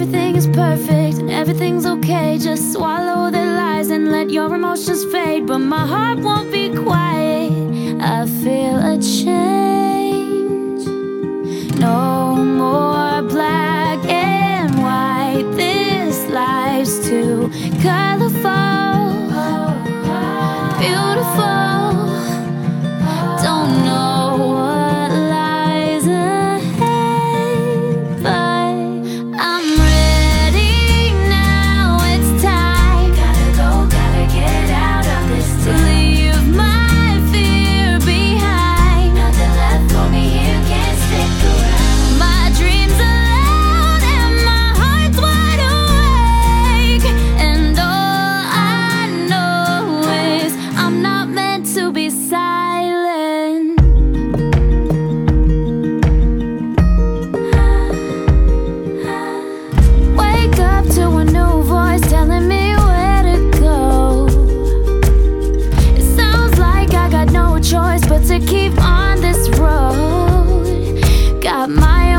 Everything is perfect and everything's okay. Just swallow the lies and let your emotions fade. But my heart won't be quiet. I feel a change. No more black and white. This life's too colorful, leave on this road. Got my own.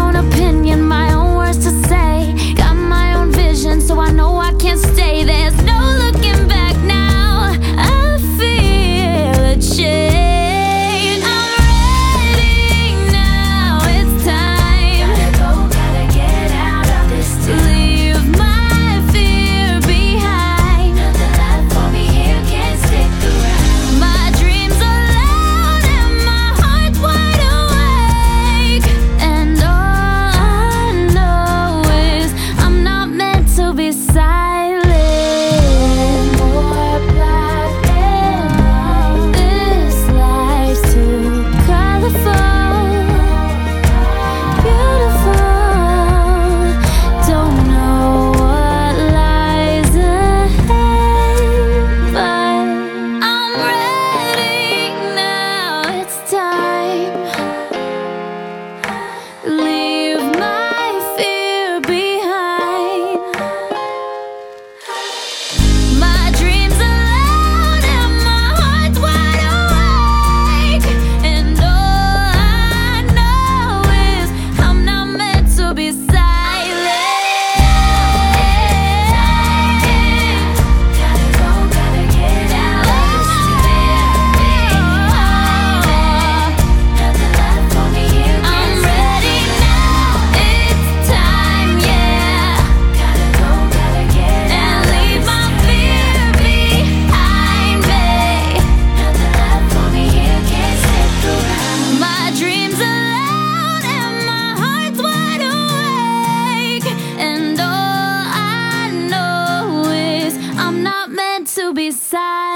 beside